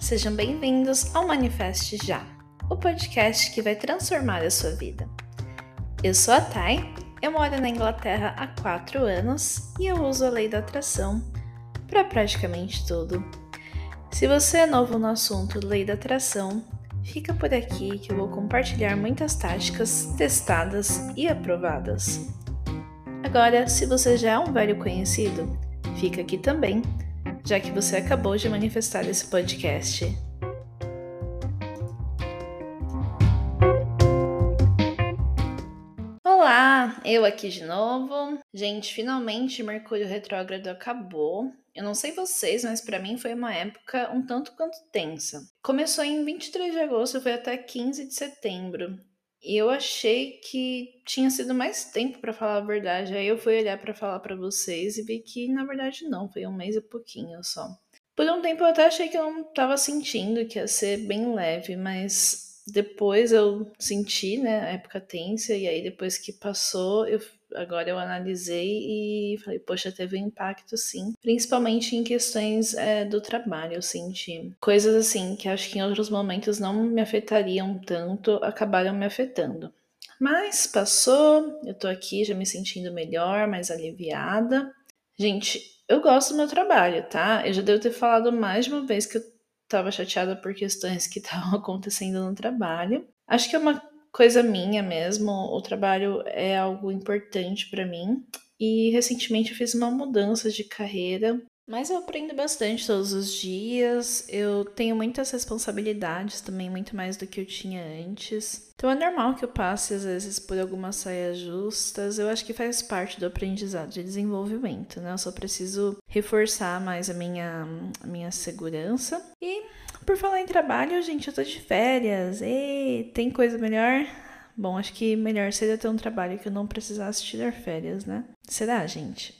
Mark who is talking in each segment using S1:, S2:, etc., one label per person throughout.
S1: sejam bem-vindos ao Manifeste Já, o podcast que vai transformar a sua vida. Eu sou a Thay, eu moro na Inglaterra há 4 anos e eu uso a lei da atração para praticamente tudo. Se você é novo no assunto lei da atração, fica por aqui que eu vou compartilhar muitas táticas testadas e aprovadas. Agora, se você já é um velho conhecido, fica aqui também já que você acabou de manifestar esse podcast. Olá, eu aqui de novo. Gente, finalmente Mercúrio retrógrado acabou. Eu não sei vocês, mas para mim foi uma época um tanto quanto tensa. Começou em 23 de agosto e foi até 15 de setembro. E eu achei que tinha sido mais tempo para falar a verdade. Aí eu fui olhar para falar para vocês e vi que na verdade não, foi um mês e pouquinho só. Por um tempo eu até achei que eu não tava sentindo que ia ser bem leve, mas depois eu senti, né, a época tensa e aí depois que passou, eu agora eu analisei e falei, poxa, teve um impacto sim. Principalmente em questões é, do trabalho, eu senti. Coisas assim que acho que em outros momentos não me afetariam tanto, acabaram me afetando. Mas passou, eu tô aqui já me sentindo melhor, mais aliviada. Gente, eu gosto do meu trabalho, tá? Eu já devo ter falado mais de uma vez que eu tava chateada por questões que estavam acontecendo no trabalho. Acho que é uma coisa minha mesmo. O trabalho é algo importante para mim. E recentemente eu fiz uma mudança de carreira. Mas eu aprendo bastante todos os dias. Eu tenho muitas responsabilidades também, muito mais do que eu tinha antes. Então é normal que eu passe às vezes por algumas saias justas. Eu acho que faz parte do aprendizado de desenvolvimento, né? Eu só preciso reforçar mais a minha, a minha segurança. E por falar em trabalho, gente, eu tô de férias. E tem coisa melhor? Bom, acho que melhor seria ter um trabalho que eu não precisasse tirar férias, né? Será, gente?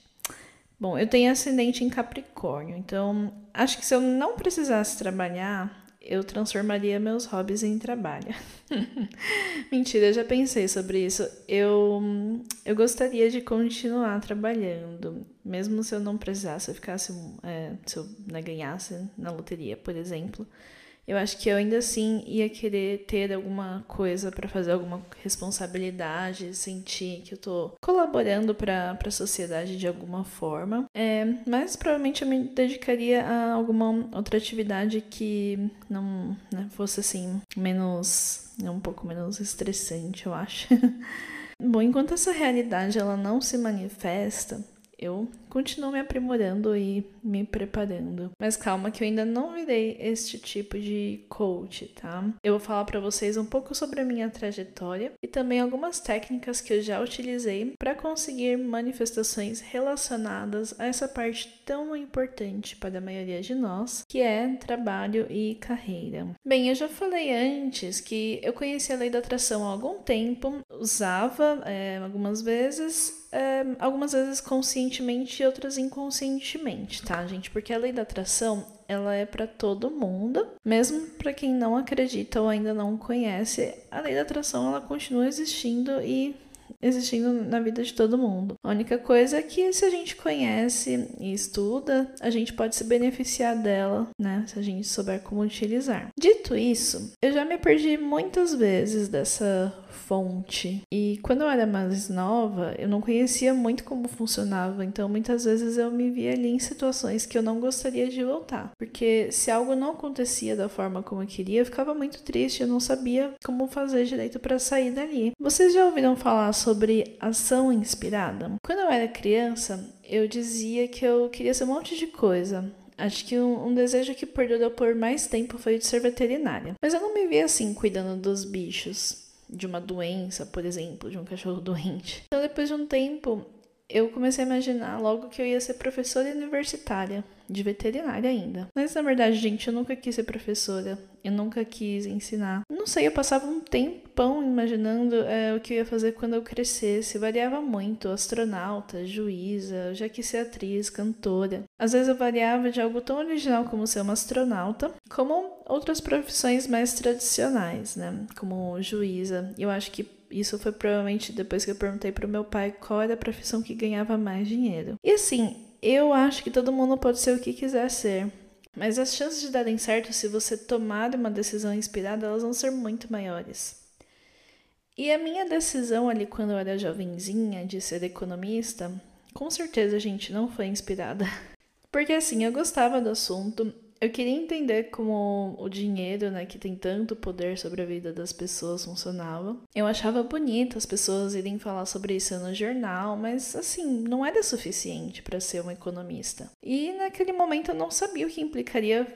S1: Bom, eu tenho ascendente em Capricórnio, então acho que se eu não precisasse trabalhar, eu transformaria meus hobbies em trabalho. Mentira, já pensei sobre isso. Eu, eu gostaria de continuar trabalhando, mesmo se eu não precisasse, eu ficasse, é, se eu né, ganhasse na loteria, por exemplo eu acho que eu ainda assim ia querer ter alguma coisa para fazer alguma responsabilidade, sentir que eu tô colaborando para a sociedade de alguma forma. É, mas provavelmente eu me dedicaria a alguma outra atividade que não né, fosse assim menos, um pouco menos estressante, eu acho. Bom, enquanto essa realidade ela não se manifesta, eu continuo me aprimorando e me preparando. Mas calma que eu ainda não virei este tipo de coach, tá? Eu vou falar para vocês um pouco sobre a minha trajetória e também algumas técnicas que eu já utilizei para conseguir manifestações relacionadas a essa parte tão importante para a maioria de nós, que é trabalho e carreira. Bem, eu já falei antes que eu conheci a lei da atração há algum tempo, usava é, algumas vezes é, algumas vezes conscientemente e outras inconscientemente, tá, gente? Porque a lei da atração ela é para todo mundo, mesmo para quem não acredita ou ainda não conhece. A lei da atração ela continua existindo e existindo na vida de todo mundo. A única coisa é que se a gente conhece e estuda, a gente pode se beneficiar dela, né? Se a gente souber como utilizar. Dito isso, eu já me perdi muitas vezes dessa fonte. E quando eu era mais nova, eu não conhecia muito como funcionava, então muitas vezes eu me via ali em situações que eu não gostaria de voltar. Porque se algo não acontecia da forma como eu queria, eu ficava muito triste, eu não sabia como fazer direito para sair dali. Vocês já ouviram falar sobre ação inspirada? Quando eu era criança, eu dizia que eu queria ser um monte de coisa. Acho que um, um, desejo que perdurou por mais tempo foi de ser veterinária. Mas eu não me via assim cuidando dos bichos de uma doença, por exemplo, de um cachorro doente. Então, depois de um tempo, eu comecei a imaginar logo que eu ia ser professora universitária, de veterinária ainda. Mas na verdade, gente, eu nunca quis ser professora, eu nunca quis ensinar. Não sei, eu passava um tempão imaginando é, o que eu ia fazer quando eu crescesse. Variava muito, astronauta, juíza, já quis ser atriz, cantora. Às vezes eu variava de algo tão original como ser uma astronauta, como outras profissões mais tradicionais, né? Como juíza. Eu acho que isso foi provavelmente depois que eu perguntei pro meu pai qual era a profissão que ganhava mais dinheiro. E assim, eu acho que todo mundo pode ser o que quiser ser. Mas as chances de darem certo se você tomar uma decisão inspirada, elas vão ser muito maiores. E a minha decisão ali quando eu era jovenzinha de ser economista, com certeza a gente não foi inspirada. Porque assim, eu gostava do assunto, eu queria entender como o dinheiro, né, que tem tanto poder sobre a vida das pessoas, funcionava. Eu achava bonito as pessoas irem falar sobre isso no jornal, mas assim, não era suficiente para ser uma economista. E naquele momento eu não sabia o que implicaria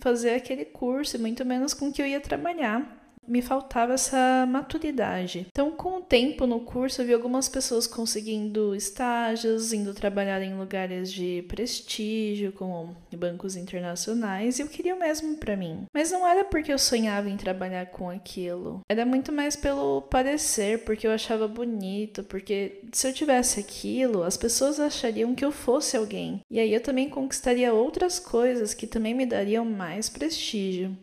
S1: fazer aquele curso, muito menos com que eu ia trabalhar me faltava essa maturidade. Então, com o tempo no curso, eu vi algumas pessoas conseguindo estágios, indo trabalhar em lugares de prestígio, como bancos internacionais, e eu queria o mesmo para mim. Mas não era porque eu sonhava em trabalhar com aquilo. Era muito mais pelo parecer, porque eu achava bonito, porque se eu tivesse aquilo, as pessoas achariam que eu fosse alguém. E aí eu também conquistaria outras coisas que também me dariam mais prestígio.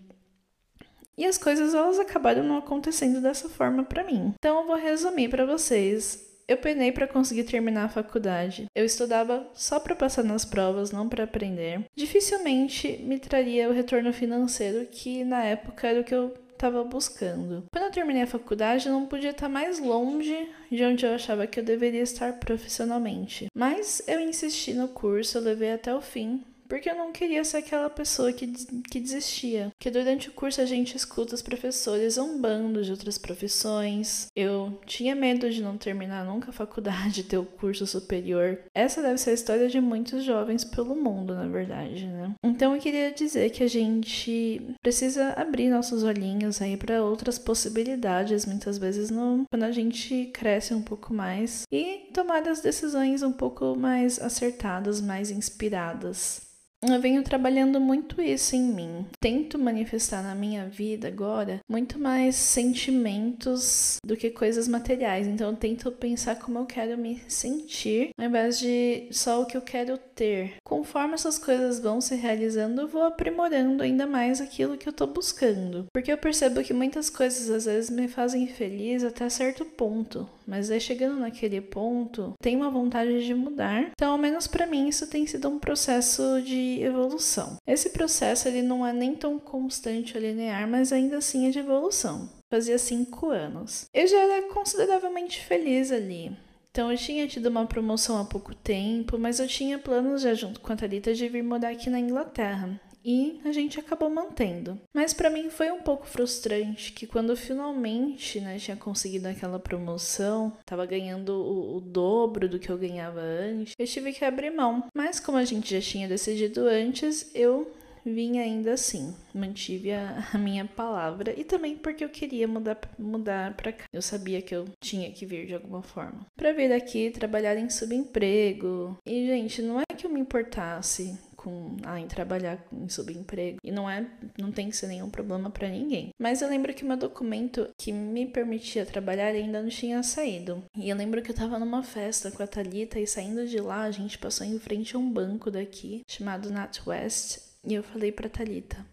S1: E as coisas elas acabaram não acontecendo dessa forma para mim. Então eu vou resumir para vocês. Eu penei para conseguir terminar a faculdade. Eu estudava só para passar nas provas, não para aprender. Dificilmente me traria o retorno financeiro que na época era o que eu estava buscando. Quando eu terminei a faculdade, eu não podia estar mais longe de onde eu achava que eu deveria estar profissionalmente. Mas eu insisti no curso, eu levei até o fim porque eu não queria ser aquela pessoa que, que desistia. Que durante o curso a gente escuta os professores zombando de outras profissões. Eu tinha medo de não terminar nunca a faculdade, ter o curso superior. Essa deve ser a história de muitos jovens pelo mundo, na verdade, né? Então eu queria dizer que a gente precisa abrir nossos olhinhos aí para outras possibilidades, muitas vezes quando a gente cresce um pouco mais e tomar as decisões um pouco mais acertadas, mais inspiradas eu venho trabalhando muito isso em mim. Tento manifestar na minha vida agora muito mais sentimentos do que coisas materiais. Então eu tento pensar como eu quero me sentir, ao invés de só o que eu quero ter. Conforme essas coisas vão se realizando, eu vou aprimorando ainda mais aquilo que eu tô buscando. Porque eu percebo que muitas coisas às vezes me fazem feliz até certo ponto, mas aí chegando naquele ponto, tem uma vontade de mudar. Então, ao menos para mim, isso tem sido um processo de evolução. Esse processo ele não é nem tão constante ou linear, mas ainda assim é de evolução. Fazia cinco anos. Eu já era consideravelmente feliz ali. Então eu tinha tido uma promoção há pouco tempo, mas eu tinha planos já junto com a Thalita de vir morar aqui na Inglaterra e a gente acabou mantendo. Mas para mim foi um pouco frustrante que quando finalmente né, tinha conseguido aquela promoção, tava ganhando o, o, dobro do que eu ganhava antes, eu tive que abrir mão. Mas como a gente já tinha decidido antes, eu vim ainda assim, mantive a, a, minha palavra e também porque eu queria mudar mudar para cá. Eu sabia que eu tinha que vir de alguma forma. Para vir aqui trabalhar em subemprego. E gente, não é que eu me importasse com ah, em trabalhar em subemprego e não é não tem que ser nenhum problema para ninguém. Mas eu lembro que meu documento que me permitia trabalhar ainda não tinha saído. E eu lembro que eu tava numa festa com a Talita e saindo de lá a gente passou em frente a um banco daqui chamado NatWest e eu falei para Talita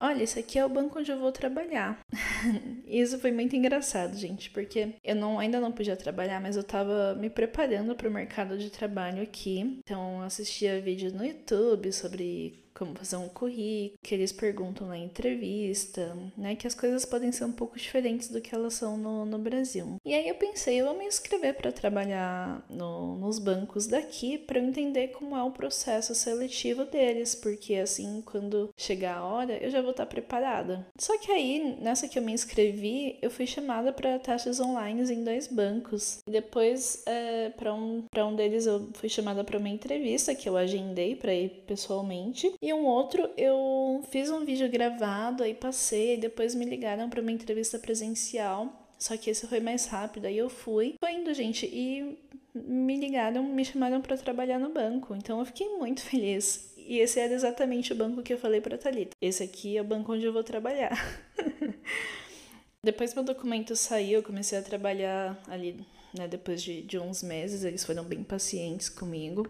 S1: Olha, esse aqui é o banco onde eu vou trabalhar. Isso foi muito engraçado, gente, porque eu não, ainda não podia trabalhar, mas eu tava me preparando para o mercado de trabalho aqui. Então, eu assistia vídeos no YouTube sobre como fazer um currículo, que eles perguntam na entrevista, né? Que as coisas podem ser um pouco diferentes do que elas são no, no Brasil. E aí eu pensei, eu vou me inscrever para trabalhar no, nos bancos daqui para entender como é o processo seletivo deles, porque assim, quando chegar a hora, eu já vou estar preparada. Só que aí, nessa que eu me inscrevi, eu fui chamada para testes online em dois bancos. E depois, é, para um, um deles, eu fui chamada para uma entrevista que eu agendei para ir pessoalmente. E um outro, eu fiz um vídeo gravado, aí passei, e depois me ligaram para uma entrevista presencial. Só que esse foi mais rápido, aí eu fui. Foi indo, gente, e me ligaram, me chamaram para trabalhar no banco. Então eu fiquei muito feliz. E esse era exatamente o banco que eu falei para Talita. Esse aqui é o banco onde eu vou trabalhar. depois meu documento saiu, eu comecei a trabalhar ali, né, depois de, de uns meses, eles foram bem pacientes comigo.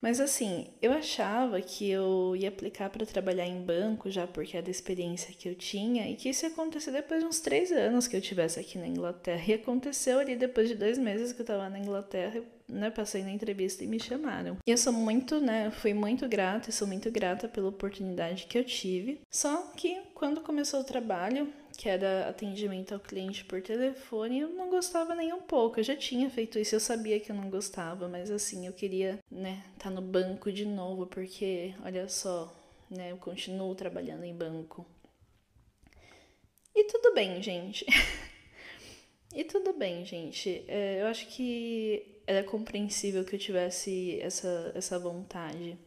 S1: Mas assim, eu achava que eu ia aplicar para trabalhar em banco já porque era a experiência que eu tinha e que isso ia acontecer depois de uns três anos que eu tivesse aqui na Inglaterra. E aconteceu ali depois de dois meses que eu estava na Inglaterra, né, passei na entrevista e me chamaram. E eu sou muito, né, fui muito grata e sou muito grata pela oportunidade que eu tive. Só que quando começou o trabalho, que era atendimento ao cliente por telefone, eu não gostava nem um pouco. Eu já tinha feito isso, eu sabia que eu não gostava, mas assim, eu queria, né, estar tá no banco de novo, porque olha só, né, eu continuo trabalhando em banco. E tudo bem, gente. e tudo bem, gente. É, eu acho que era compreensível que eu tivesse essa, essa vontade.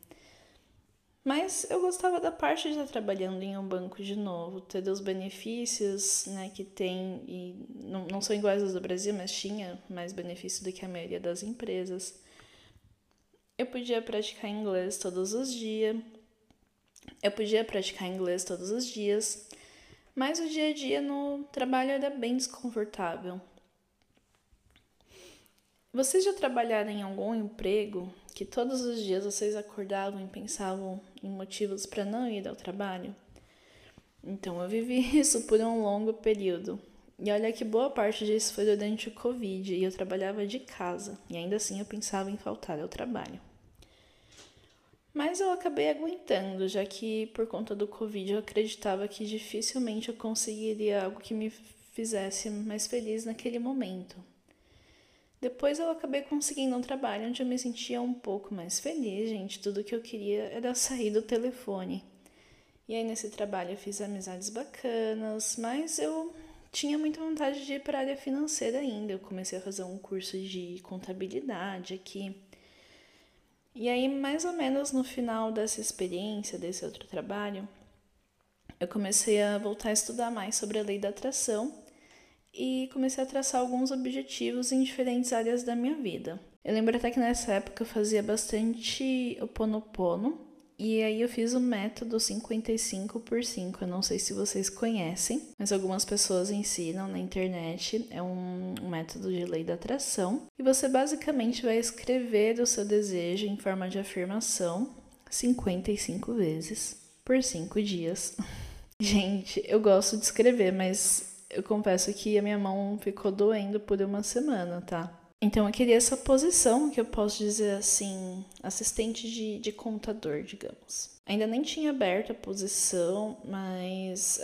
S1: Mas eu gostava da parte de estar trabalhando em um banco de novo, ter os benefícios né, que tem, e não, não são iguais aos do Brasil, mas tinha mais benefício do que a maioria das empresas. Eu podia praticar inglês todos os dias, eu podia praticar inglês todos os dias, mas o dia a dia no trabalho era bem desconfortável. Vocês já trabalharam em algum emprego que todos os dias vocês acordavam e pensavam em motivos para não ir ao trabalho? Então eu vivi isso por um longo período. E olha que boa parte disso foi durante o Covid e eu trabalhava de casa, e ainda assim eu pensava em faltar ao trabalho. Mas eu acabei aguentando, já que por conta do Covid eu acreditava que dificilmente eu conseguiria algo que me fizesse mais feliz naquele momento. Depois eu acabei conseguindo um trabalho onde eu me sentia um pouco mais feliz, gente. Tudo que eu queria era sair do telefone. E aí nesse trabalho eu fiz amizades bacanas, mas eu tinha muita vontade de ir para a área financeira ainda. Eu comecei a fazer um curso de contabilidade aqui. E aí, mais ou menos no final dessa experiência, desse outro trabalho, eu comecei a voltar a estudar mais sobre a lei da atração e comecei a traçar alguns objetivos em diferentes áreas da minha vida. Eu lembro até que nessa época eu fazia bastante o Ponopono, e aí eu fiz o método 55 por 5. Eu não sei se vocês conhecem, mas algumas pessoas ensinam na internet. É um, método de lei da atração. E você basicamente vai escrever o seu desejo em forma de afirmação 55 vezes por 5 dias. Gente, eu gosto de escrever, mas eu confesso que a minha mão ficou doendo por uma semana, tá? Então eu queria essa posição, que eu posso dizer assim, assistente de, de contador, digamos. Ainda nem tinha aberto a posição, mas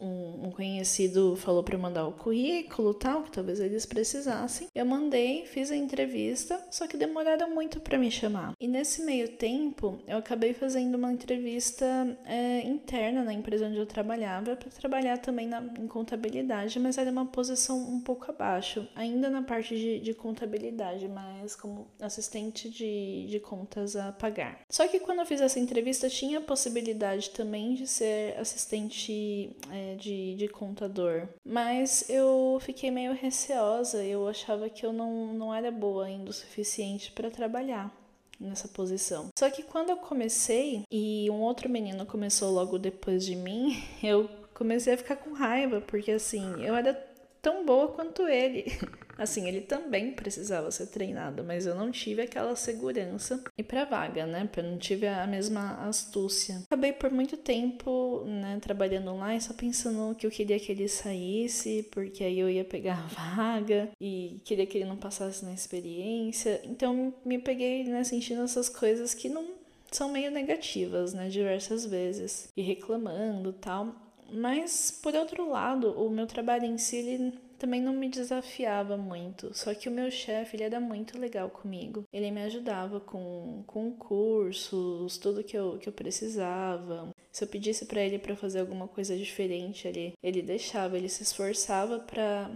S1: um, um conhecido falou para eu mandar o currículo tal, que talvez eles precisassem. Eu mandei, fiz a entrevista, só que demoraram muito para me chamar. E nesse meio tempo, eu acabei fazendo uma entrevista é, interna na empresa onde eu trabalhava, para trabalhar também na, em contabilidade, mas era uma posição um pouco abaixo, ainda na parte de, de contabilidade, mas como assistente de, de contas a pagar. Só que quando eu fiz essa entrevista, tinha a possibilidade também de ser assistente é, de, de contador, mas eu fiquei meio receosa, eu achava que eu não, não era boa ainda o suficiente para trabalhar nessa posição. Só que quando eu comecei e um outro menino começou logo depois de mim, eu comecei a ficar com raiva, porque assim, eu era tão boa quanto ele. Assim, ele também precisava ser treinado, mas eu não tive aquela segurança e para vaga, né? Eu não tive a mesma astúcia. Acabei por muito tempo, né, trabalhando lá e só pensando que eu queria que ele saísse, porque aí eu ia pegar a vaga e queria que ele não passasse na experiência. Então me peguei, né, sentindo essas coisas que não são meio negativas, né, diversas vezes e reclamando, tal. Mas por outro lado, o meu trabalho em si ele também não me desafiava muito. Só que o meu chefe, ele era muito legal comigo. Ele me ajudava com, com cursos, tudo que eu, que eu precisava. Se eu pedisse para ele para fazer alguma coisa diferente, ele, ele deixava, ele se esforçava para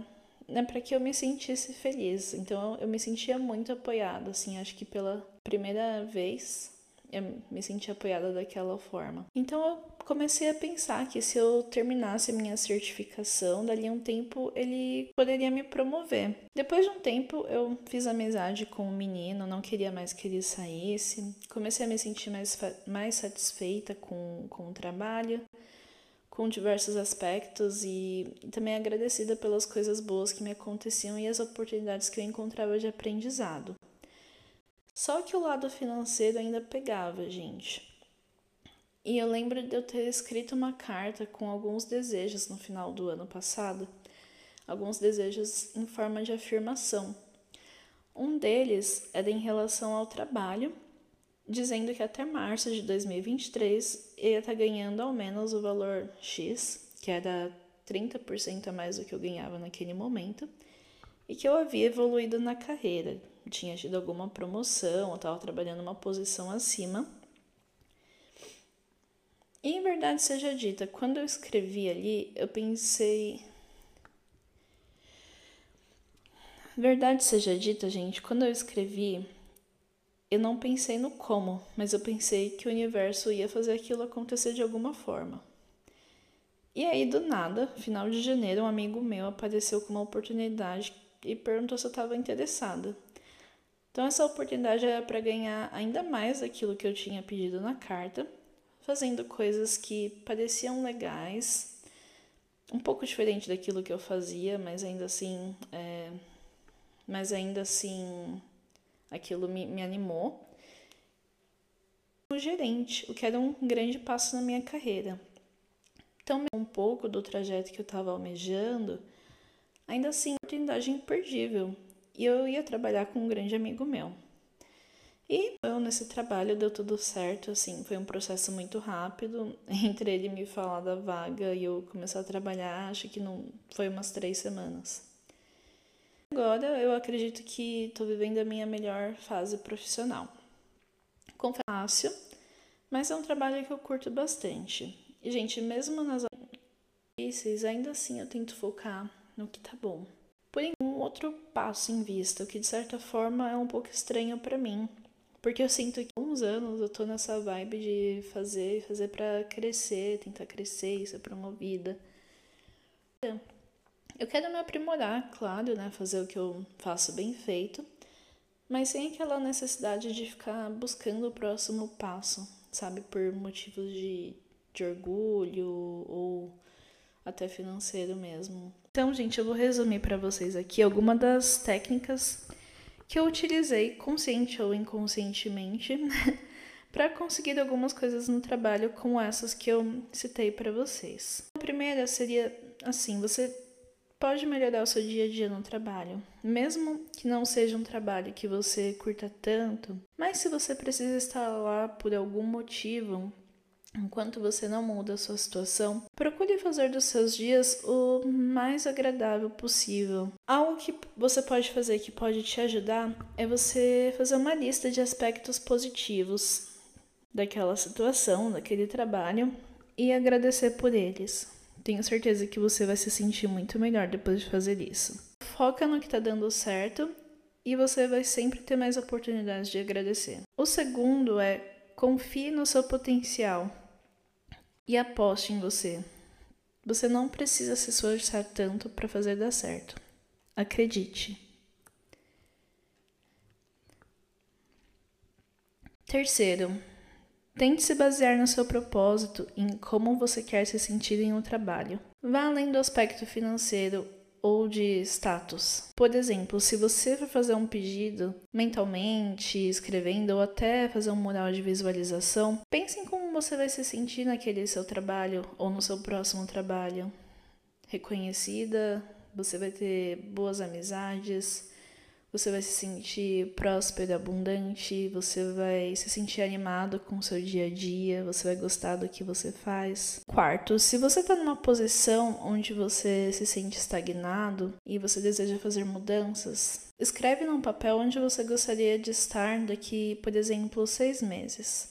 S1: né, para que eu me sentisse feliz. Então eu me sentia muito apoiada, assim, acho que pela primeira vez eu me senti apoiada daquela forma. Então eu comecei a pensar que se eu terminasse a minha certificação, dali a um tempo ele poderia me promover. Depois de um tempo eu fiz amizade com o um menino, não queria mais que ele saísse. Comecei a me sentir mais, mais satisfeita com, com o trabalho com diversos aspectos e também agradecida pelas coisas boas que me aconteciam e as oportunidades que eu encontrava de aprendizado. Só que o lado financeiro ainda pegava, gente. E eu lembro de eu ter escrito uma carta com alguns desejos no final do ano passado, alguns desejos em forma de afirmação. Um deles é em relação ao trabalho, dizendo que até março de 2023 ele ia estar tá ganhando ao menos o valor X, que era 30% a mais do que eu ganhava naquele momento, e que eu havia evoluído na carreira, tinha tido alguma promoção, eu estava trabalhando uma posição acima. E em verdade seja dita, quando eu escrevi ali, eu pensei. Verdade seja dita, gente, quando eu escrevi, eu não pensei no como, mas eu pensei que o universo ia fazer aquilo acontecer de alguma forma. E aí, do nada, final de janeiro, um amigo meu apareceu com uma oportunidade e perguntou se eu estava interessada. Então, essa oportunidade era para ganhar ainda mais daquilo que eu tinha pedido na carta, fazendo coisas que pareciam legais, um pouco diferente daquilo que eu fazia, mas ainda assim, é, mas ainda assim, aquilo me, me animou. O gerente, o que era um grande passo na minha carreira. Então, um pouco do trajeto que eu estava almejando, ainda assim, oportunidade imperdível e eu ia trabalhar com um grande amigo meu. E eu, nesse trabalho deu tudo certo, assim, foi um processo muito rápido. Entre ele me falar da vaga e eu começar a trabalhar, acho que não foi umas três semanas. Agora eu acredito que estou vivendo a minha melhor fase profissional. Confesso, mas é um trabalho que eu curto bastante. E, gente, mesmo nas difíceis, ainda assim eu tento focar no que tá bom. Porém, um outro passo em vista, o que de certa forma é um pouco estranho para mim, porque eu sinto que há uns anos eu tô nessa vibe de fazer, fazer para crescer, tentar crescer e ser promovida. Eu quero me aprimorar, claro, né, fazer o que eu faço bem feito, mas sem aquela necessidade de ficar buscando o próximo passo, sabe, por motivos de, de orgulho ou até financeiro mesmo. Então, gente, eu vou resumir para vocês aqui algumas das técnicas que eu utilizei consciente ou inconscientemente para conseguir algumas coisas no trabalho como essas que eu citei para vocês. A primeira seria assim, você pode melhorar o seu dia a dia no trabalho, mesmo que não seja um trabalho que você curta tanto, mas se você precisa estar lá por algum motivo, Enquanto você não muda a sua situação, procure fazer dos seus dias o mais agradável possível. Algo que você pode fazer que pode te ajudar é você fazer uma lista de aspectos positivos daquela situação, daquele trabalho e agradecer por eles. Tenho certeza que você vai se sentir muito melhor depois de fazer isso. Foca no que está dando certo e você vai sempre ter mais oportunidades de agradecer. O segundo é confie no seu potencial e aposte em você. Você não precisa se esforçar tanto para fazer dar certo. Acredite. Terceiro, tente se basear no seu propósito, em como você quer se sentir em um trabalho. Vá além do aspecto financeiro ou de status. Por exemplo, se você for fazer um pedido mentalmente, escrevendo ou até fazer um mural de visualização, pense em como você vai se sentir naquele seu trabalho ou no seu próximo trabalho. Reconhecida, você vai ter boas amizades, você vai se sentir próspero, abundante, você vai se sentir animado com o seu dia a dia, você vai gostar do que você faz. Quarto, se você está numa posição onde você se sente estagnado e você deseja fazer mudanças, escreve num papel onde você gostaria de estar daqui, por exemplo, seis meses.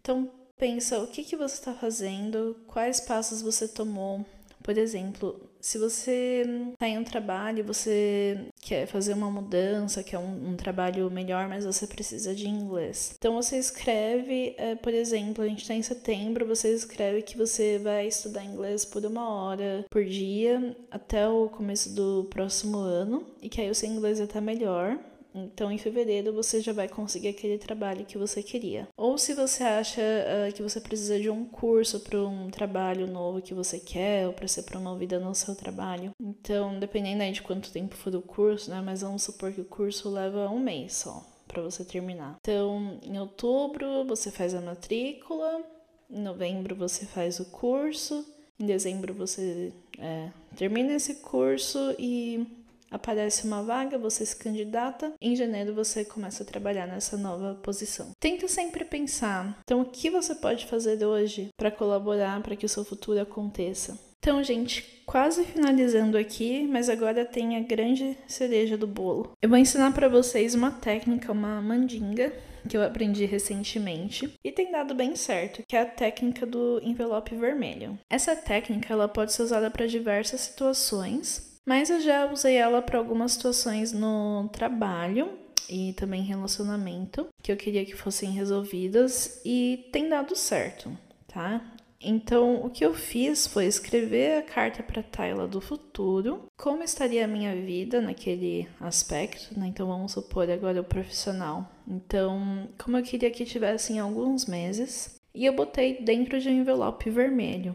S1: Então, pensa o que, que você está fazendo, quais passos você tomou, por exemplo, se você está em um trabalho, você quer fazer uma mudança, quer um, um, trabalho melhor, mas você precisa de inglês. Então você escreve, é, por exemplo, a gente está em setembro, você escreve que você vai estudar inglês por uma hora por dia até o começo do próximo ano e que aí o seu inglês vai estar melhor. Então, em fevereiro, você já vai conseguir aquele trabalho que você queria. Ou se você acha uh, que você precisa de um curso para um trabalho novo que você quer, ou para ser promovida no seu trabalho. Então, dependendo aí de quanto tempo for o curso, né? Mas vamos supor que o curso leva um mês só para você terminar. Então, em outubro, você faz a matrícula, em novembro, você faz o curso, em dezembro, você é, termina esse curso e aparece uma vaga, você se candidata, em janeiro você começa a trabalhar nessa nova posição. Tenta sempre pensar, então o que você pode fazer hoje para colaborar para que o seu futuro aconteça? Então, gente, quase finalizando aqui, mas agora tem a grande cereja do bolo. Eu vou ensinar para vocês uma técnica, uma mandinga que eu aprendi recentemente e tem dado bem certo, que é a técnica do envelope vermelho. Essa técnica ela pode ser usada para diversas situações, mas eu já usei ela para algumas situações no trabalho e também relacionamento que eu queria que fossem resolvidas e tem dado certo, tá? Então, o que eu fiz foi escrever a carta para Tayla do futuro, como estaria a minha vida naquele aspecto, né? Então, vamos supor agora o profissional. Então, como eu queria que tivessem alguns meses, e eu botei dentro de um envelope vermelho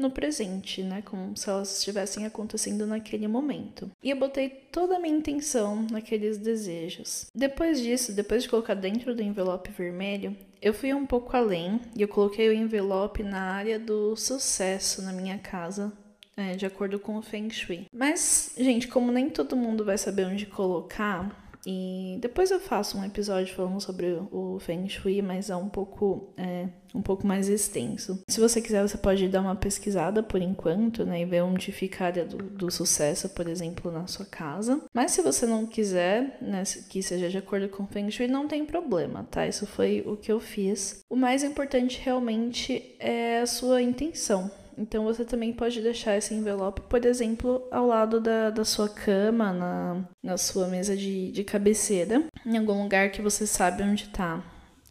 S1: no presente, né, como se elas estivessem acontecendo naquele momento. E eu botei toda a minha intenção naqueles desejos. Depois disso, depois de colocar dentro do envelope vermelho, eu fui um pouco além e eu coloquei o envelope na área do sucesso na minha casa, é, de acordo com o Feng Shui. Mas, gente, como nem todo mundo vai saber onde colocar, e depois eu faço um episódio falando sobre o Feng Shui, mas é um pouco, é, um pouco mais extenso. Se você quiser, você pode dar uma pesquisada por enquanto, né? E ver onde fica a área do, do sucesso, por exemplo, na sua casa. Mas se você não quiser, né, que seja de acordo com o Feng Shui, não tem problema, tá? Isso foi o que eu fiz. O mais importante realmente é a sua intenção. Então você também pode deixar esse envelope, por exemplo, ao lado da, da sua cama, na, na sua mesa de, de cabeceira, em algum lugar que você sabe onde tá.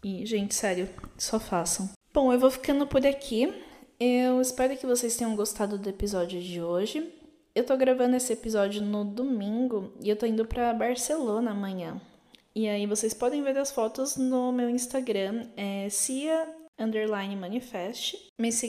S1: E, gente, sério, só façam. Bom, eu vou ficando por aqui. Eu espero que vocês tenham gostado do episódio de hoje. Eu tô gravando esse episódio no domingo e eu tô indo para Barcelona amanhã. E aí vocês podem ver as fotos no meu Instagram, é Cia Manifest. Me sigam